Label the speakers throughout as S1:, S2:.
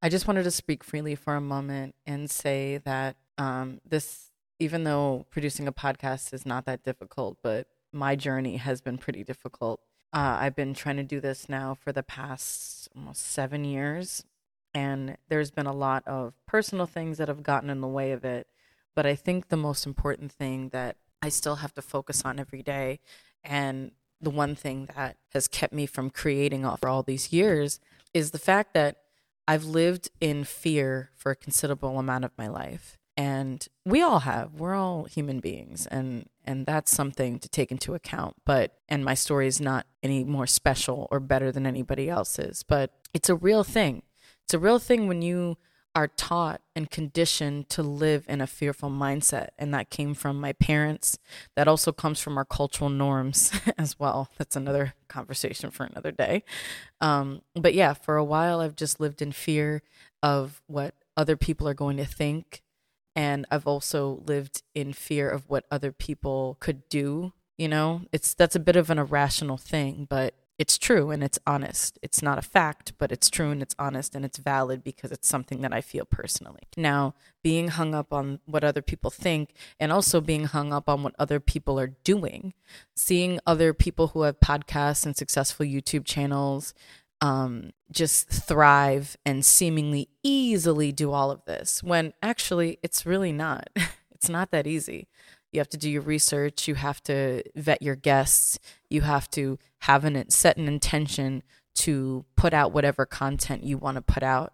S1: I just wanted to speak freely for a moment and say that um, this, even though producing a podcast is not that difficult, but my journey has been pretty difficult. Uh, I've been trying to do this now for the past almost seven years, and there's been a lot of personal things that have gotten in the way of it. But I think the most important thing that I still have to focus on every day, and the one thing that has kept me from creating for all these years, is the fact that I've lived in fear for a considerable amount of my life. And we all have. We're all human beings and and that's something to take into account. But and my story is not any more special or better than anybody else's, but it's a real thing. It's a real thing when you are taught and conditioned to live in a fearful mindset. And that came from my parents. That also comes from our cultural norms as well. That's another conversation for another day. Um, but yeah, for a while, I've just lived in fear of what other people are going to think. And I've also lived in fear of what other people could do. You know, it's that's a bit of an irrational thing, but it's true and it's honest. It's not a fact, but it's true and it's honest and it's valid because it's something that I feel personally. Now, being hung up on what other people think and also being hung up on what other people are doing, seeing other people who have podcasts and successful YouTube channels um, just thrive and seemingly easily do all of this when actually it's really not. it's not that easy. You have to do your research. You have to vet your guests. You have to have an set an intention to put out whatever content you want to put out.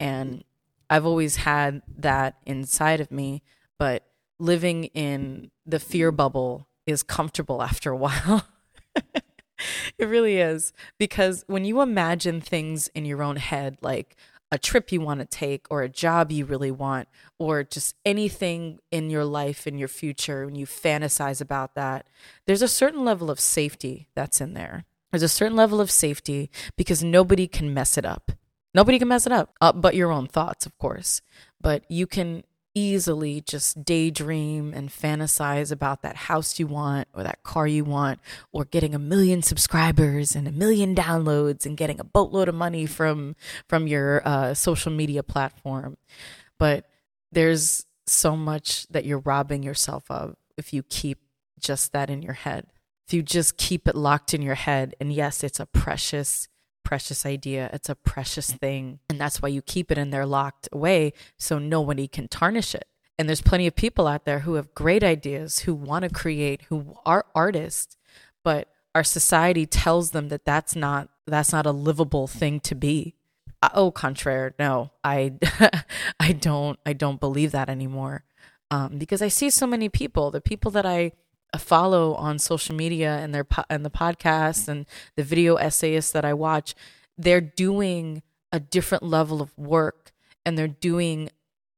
S1: And I've always had that inside of me, but living in the fear bubble is comfortable after a while. it really is because when you imagine things in your own head like a trip you want to take or a job you really want or just anything in your life in your future when you fantasize about that there's a certain level of safety that's in there. There's a certain level of safety because nobody can mess it up. Nobody can mess it up uh, but your own thoughts of course. But you can easily just daydream and fantasize about that house you want or that car you want or getting a million subscribers and a million downloads and getting a boatload of money from from your uh, social media platform. But there's so much that you're robbing yourself of if you keep just that in your head. If you just keep it locked in your head and yes it's a precious precious idea. It's a precious thing. And that's why you keep it in there locked away so nobody can tarnish it. And there's plenty of people out there who have great ideas, who want to create, who are artists, but our society tells them that that's not that's not a livable thing to be. Uh, oh, contraire, no, I I don't I don't believe that anymore. Um, because I see so many people, the people that I follow on social media and their po- and the podcasts and the video essayists that I watch, they're doing a different level of work and they're doing,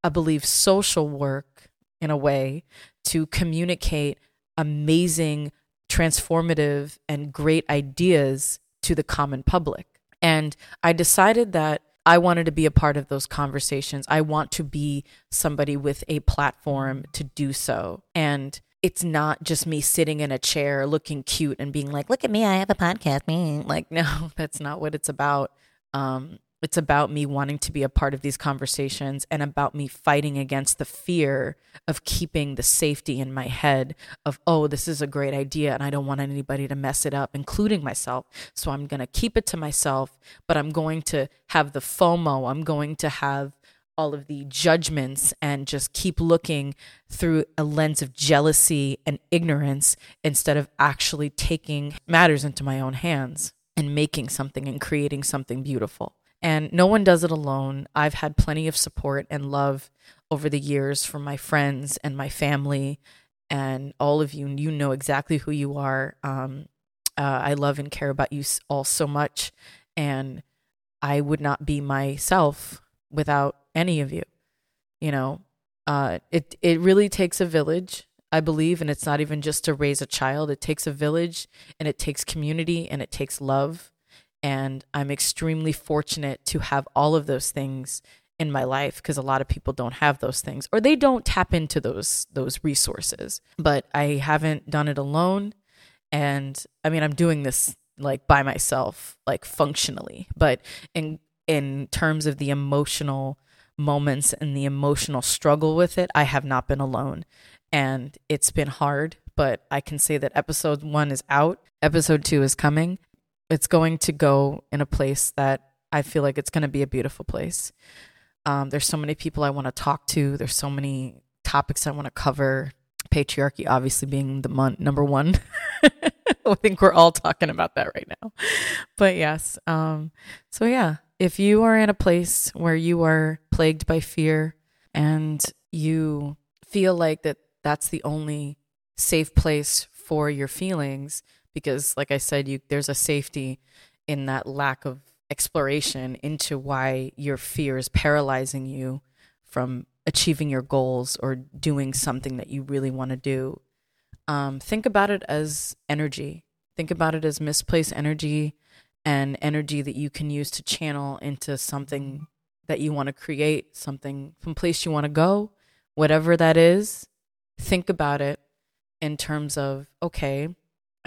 S1: I believe, social work in a way to communicate amazing, transformative, and great ideas to the common public. And I decided that I wanted to be a part of those conversations. I want to be somebody with a platform to do so. And it's not just me sitting in a chair looking cute and being like, look at me, I have a podcast. Me. Like, no, that's not what it's about. Um, it's about me wanting to be a part of these conversations and about me fighting against the fear of keeping the safety in my head of, oh, this is a great idea and I don't want anybody to mess it up, including myself. So I'm going to keep it to myself, but I'm going to have the FOMO. I'm going to have all of the judgments and just keep looking through a lens of jealousy and ignorance instead of actually taking matters into my own hands and making something and creating something beautiful. And no one does it alone. I've had plenty of support and love over the years from my friends and my family and all of you. You know exactly who you are. Um, uh, I love and care about you all so much. And I would not be myself without any of you. You know, uh, it it really takes a village, I believe, and it's not even just to raise a child. It takes a village, and it takes community, and it takes love. And I'm extremely fortunate to have all of those things in my life because a lot of people don't have those things or they don't tap into those those resources. But I haven't done it alone, and I mean, I'm doing this like by myself, like functionally, but in in terms of the emotional moments and the emotional struggle with it, I have not been alone. And it's been hard, but I can say that episode one is out, episode two is coming. It's going to go in a place that I feel like it's going to be a beautiful place. Um, there's so many people I want to talk to, there's so many topics I want to cover. Patriarchy, obviously, being the mon- number one. I think we're all talking about that right now. But yes. Um, so, yeah, if you are in a place where you are plagued by fear and you feel like that that's the only safe place for your feelings because like i said you there's a safety in that lack of exploration into why your fear is paralyzing you from achieving your goals or doing something that you really want to do um, think about it as energy think about it as misplaced energy and energy that you can use to channel into something that you want to create, something, some place you want to go, whatever that is. Think about it in terms of, okay,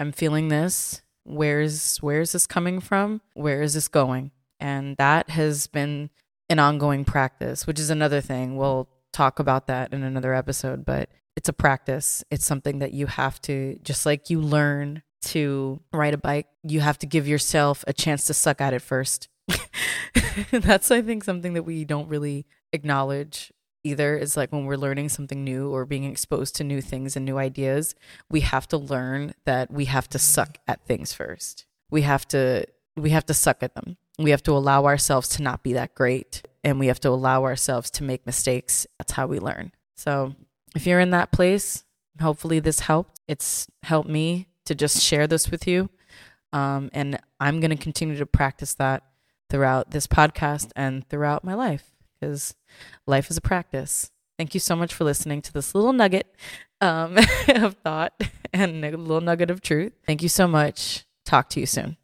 S1: I'm feeling this. Where's where's this coming from? Where is this going? And that has been an ongoing practice, which is another thing. We'll talk about that in another episode, but it's a practice. It's something that you have to just like you learn to ride a bike, you have to give yourself a chance to suck at it first. That's, I think, something that we don't really acknowledge either. Is like when we're learning something new or being exposed to new things and new ideas, we have to learn that we have to suck at things first. We have to we have to suck at them. We have to allow ourselves to not be that great and we have to allow ourselves to make mistakes. That's how we learn. So, if you're in that place, hopefully this helped. It's helped me to just share this with you. Um, and I'm going to continue to practice that throughout this podcast and throughout my life because life is a practice. Thank you so much for listening to this little nugget um, of thought and a little nugget of truth. Thank you so much. Talk to you soon.